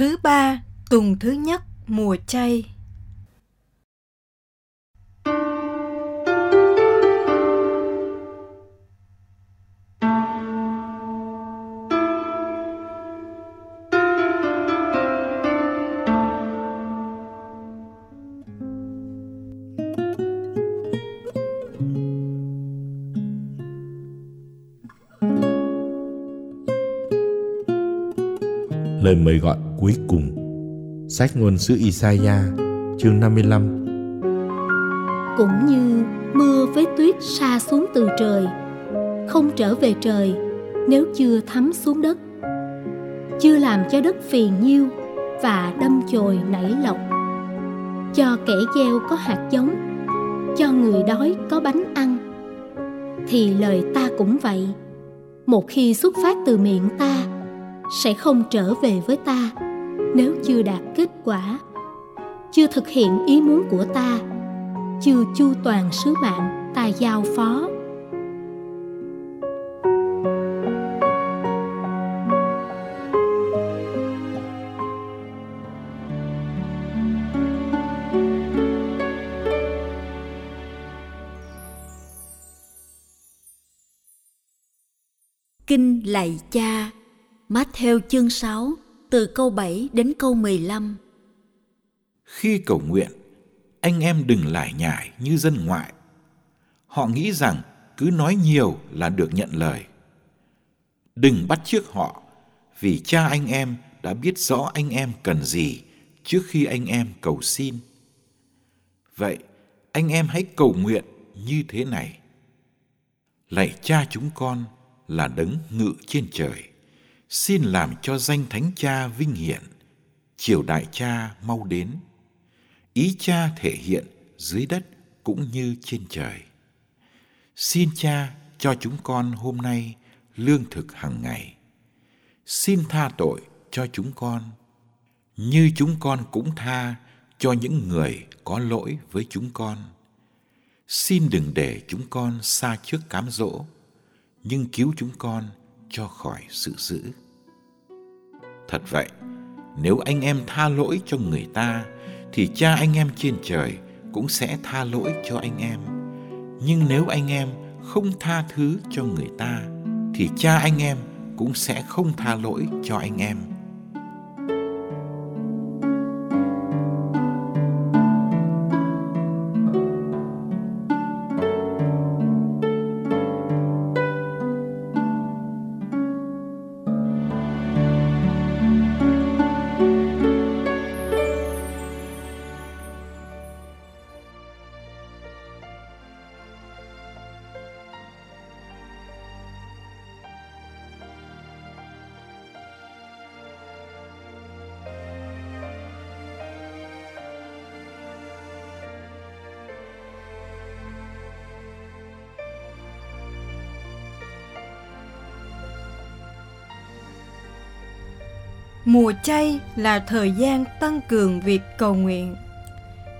Thứ ba, tuần thứ nhất mùa chay. Lời mời gọi cuối cùng. Sách ngôn sứ Isaiah, chương 55 Cũng như mưa với tuyết sa xuống từ trời, Không trở về trời nếu chưa thấm xuống đất. Chưa làm cho đất phì nhiêu và đâm chồi nảy lộc Cho kẻ gieo có hạt giống, Cho người đói có bánh ăn. Thì lời ta cũng vậy, Một khi xuất phát từ miệng ta sẽ không trở về với ta nếu chưa đạt kết quả, chưa thực hiện ý muốn của ta, chưa chu toàn sứ mạng ta giao phó. Kinh lạy cha Matthew chương 6 từ câu 7 đến câu 15. Khi cầu nguyện, anh em đừng lải nhải như dân ngoại. Họ nghĩ rằng cứ nói nhiều là được nhận lời. Đừng bắt chước họ, vì cha anh em đã biết rõ anh em cần gì trước khi anh em cầu xin. Vậy, anh em hãy cầu nguyện như thế này. Lạy cha chúng con là đấng ngự trên trời xin làm cho danh thánh cha vinh hiển. Triều đại cha mau đến. Ý cha thể hiện dưới đất cũng như trên trời. Xin cha cho chúng con hôm nay lương thực hàng ngày. Xin tha tội cho chúng con, như chúng con cũng tha cho những người có lỗi với chúng con. Xin đừng để chúng con xa trước cám dỗ, nhưng cứu chúng con cho khỏi sự dữ. Thật vậy, nếu anh em tha lỗi cho người ta thì cha anh em trên trời cũng sẽ tha lỗi cho anh em. Nhưng nếu anh em không tha thứ cho người ta thì cha anh em cũng sẽ không tha lỗi cho anh em. Mùa chay là thời gian tăng cường việc cầu nguyện.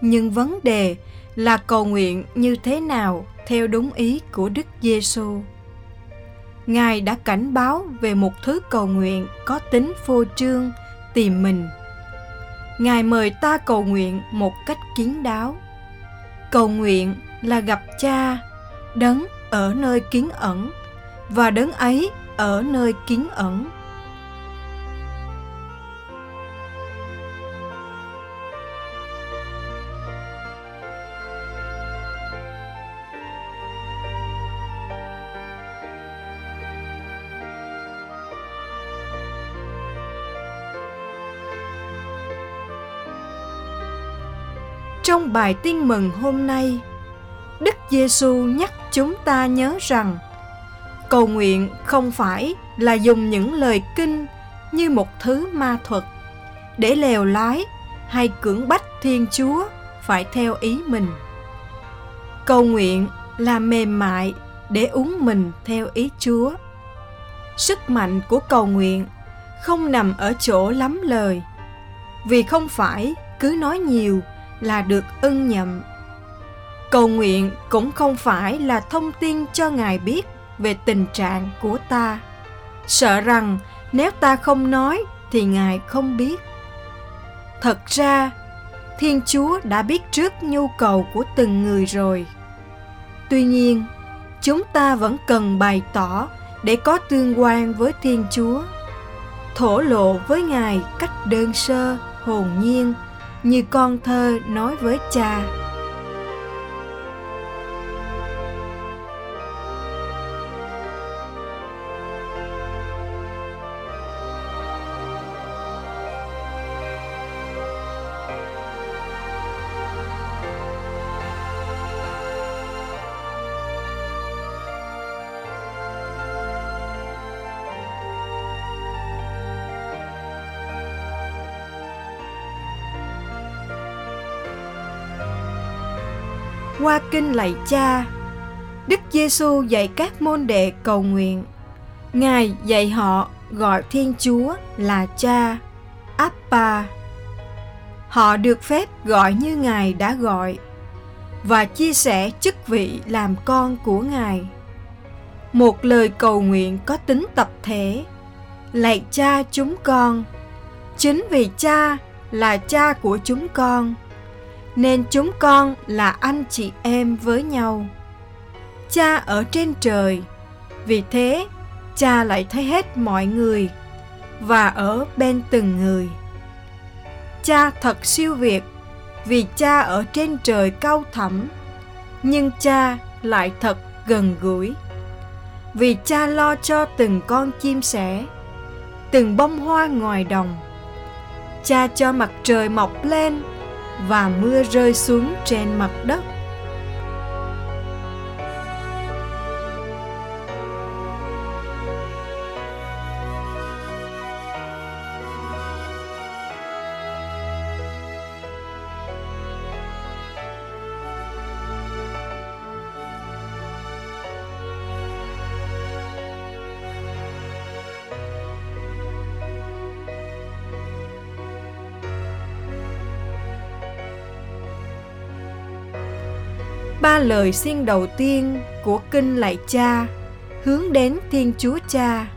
Nhưng vấn đề là cầu nguyện như thế nào theo đúng ý của Đức Giêsu. Ngài đã cảnh báo về một thứ cầu nguyện có tính phô trương, tìm mình. Ngài mời ta cầu nguyện một cách kín đáo. Cầu nguyện là gặp Cha, đấng ở nơi kín ẩn và đấng ấy ở nơi kín ẩn Trong bài tin mừng hôm nay, Đức Giêsu nhắc chúng ta nhớ rằng cầu nguyện không phải là dùng những lời kinh như một thứ ma thuật để lèo lái hay cưỡng bách Thiên Chúa phải theo ý mình. Cầu nguyện là mềm mại để uống mình theo ý Chúa. Sức mạnh của cầu nguyện không nằm ở chỗ lắm lời, vì không phải cứ nói nhiều là được ưng nhậm cầu nguyện cũng không phải là thông tin cho ngài biết về tình trạng của ta. Sợ rằng nếu ta không nói thì ngài không biết. Thật ra, thiên chúa đã biết trước nhu cầu của từng người rồi. Tuy nhiên, chúng ta vẫn cần bày tỏ để có tương quan với thiên chúa. Thổ lộ với ngài cách đơn sơ, hồn nhiên như con thơ nói với cha qua kinh lạy cha Đức Giêsu dạy các môn đệ cầu nguyện Ngài dạy họ gọi Thiên Chúa là Cha, Appa. Họ được phép gọi như Ngài đã gọi và chia sẻ chức vị làm con của Ngài. Một lời cầu nguyện có tính tập thể. Lạy Cha chúng con, chính vì Cha là Cha của chúng con nên chúng con là anh chị em với nhau. Cha ở trên trời, vì thế cha lại thấy hết mọi người và ở bên từng người. Cha thật siêu việt vì cha ở trên trời cao thẳm, nhưng cha lại thật gần gũi. Vì cha lo cho từng con chim sẻ, từng bông hoa ngoài đồng, cha cho mặt trời mọc lên và mưa rơi xuống trên mặt đất. Ba lời xin đầu tiên của kinh lạy cha, hướng đến thiên chúa cha.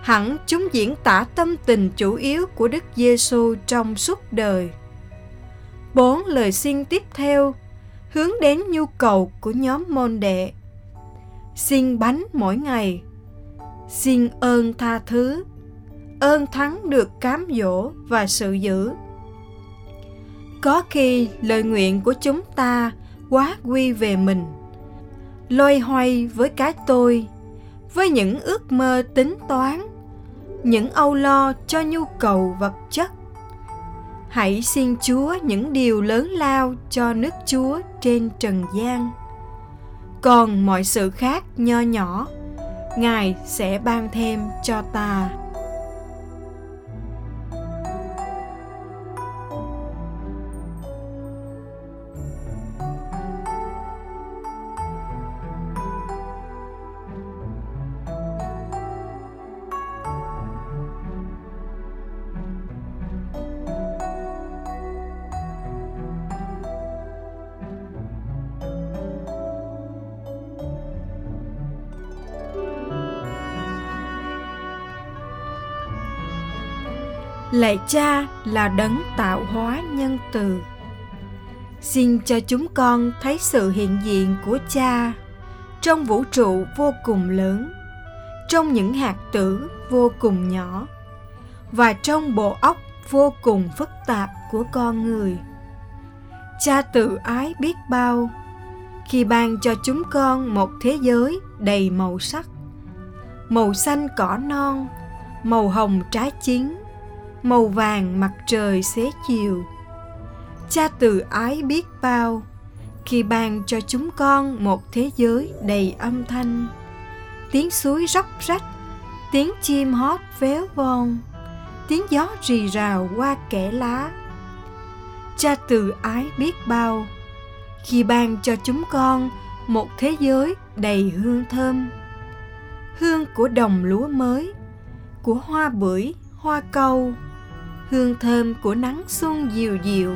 Hẳn chúng diễn tả tâm tình chủ yếu của đức giêsu trong suốt đời. Bốn lời xin tiếp theo, hướng đến nhu cầu của nhóm môn đệ. Xin bánh mỗi ngày. Xin ơn tha thứ. Ơn thắng được cám dỗ và sự giữ. Có khi lời nguyện của chúng ta quá quy về mình. Loay hoay với cái tôi, với những ước mơ tính toán, những âu lo cho nhu cầu vật chất. Hãy xin chúa những điều lớn lao cho nước chúa trên trần gian. Còn mọi sự khác nho nhỏ, ngài sẽ ban thêm cho ta. Lạy cha là đấng tạo hóa nhân từ. Xin cho chúng con thấy sự hiện diện của cha trong vũ trụ vô cùng lớn, trong những hạt tử vô cùng nhỏ, và trong bộ óc vô cùng phức tạp của con người. Cha tự ái biết bao, khi ban cho chúng con một thế giới đầy màu sắc, màu xanh cỏ non, màu hồng trái chín màu vàng mặt trời xế chiều. Cha từ ái biết bao, khi ban cho chúng con một thế giới đầy âm thanh. Tiếng suối róc rách, tiếng chim hót véo von, tiếng gió rì rào qua kẽ lá. Cha từ ái biết bao, khi ban cho chúng con một thế giới đầy hương thơm. Hương của đồng lúa mới, của hoa bưởi, hoa câu hương thơm của nắng xuân dịu dịu.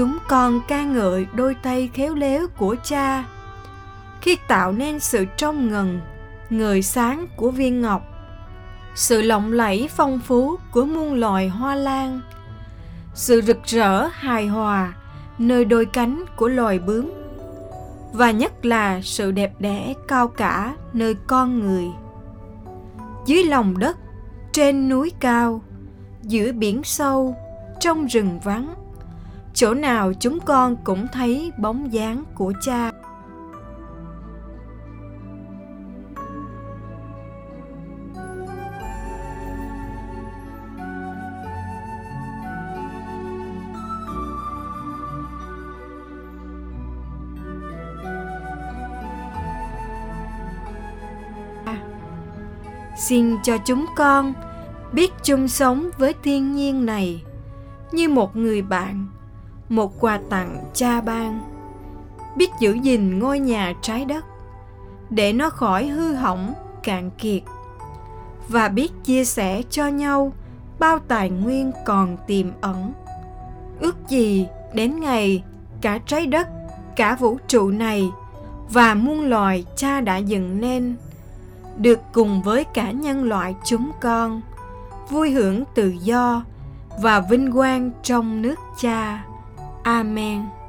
Chúng con ca ngợi đôi tay khéo léo của cha. Khi tạo nên sự trong ngần người sáng của viên ngọc, sự lộng lẫy phong phú của muôn loài hoa lan, sự rực rỡ hài hòa nơi đôi cánh của loài bướm, và nhất là sự đẹp đẽ cao cả nơi con người. Dưới lòng đất, trên núi cao, giữa biển sâu, trong rừng vắng chỗ nào chúng con cũng thấy bóng dáng của cha. Xin cho chúng con biết chung sống với thiên nhiên này. Như một người bạn một quà tặng cha ban. Biết giữ gìn ngôi nhà trái đất, để nó khỏi hư hỏng, cạn kiệt. Và biết chia sẻ cho nhau bao tài nguyên còn tiềm ẩn. Ước gì đến ngày cả trái đất, cả vũ trụ này và muôn loài cha đã dựng nên, được cùng với cả nhân loại chúng con, vui hưởng tự do và vinh quang trong nước cha amen.